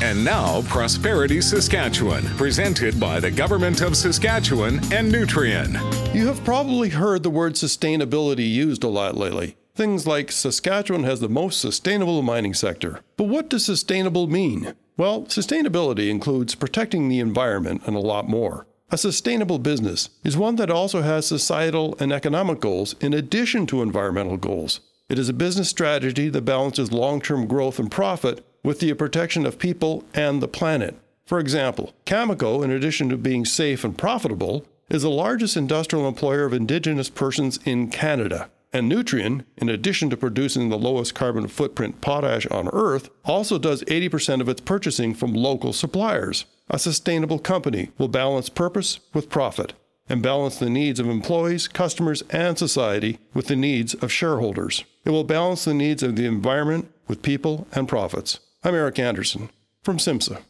And now, Prosperity Saskatchewan, presented by the Government of Saskatchewan and Nutrien. You have probably heard the word sustainability used a lot lately. Things like Saskatchewan has the most sustainable mining sector. But what does sustainable mean? Well, sustainability includes protecting the environment and a lot more. A sustainable business is one that also has societal and economic goals in addition to environmental goals. It is a business strategy that balances long term growth and profit with the protection of people and the planet. For example, Cameco, in addition to being safe and profitable, is the largest industrial employer of Indigenous persons in Canada. And Nutrien, in addition to producing the lowest carbon footprint potash on Earth, also does 80% of its purchasing from local suppliers. A sustainable company will balance purpose with profit and balance the needs of employees, customers, and society with the needs of shareholders. It will balance the needs of the environment with people and profits. I'm Eric Anderson from SIMSA.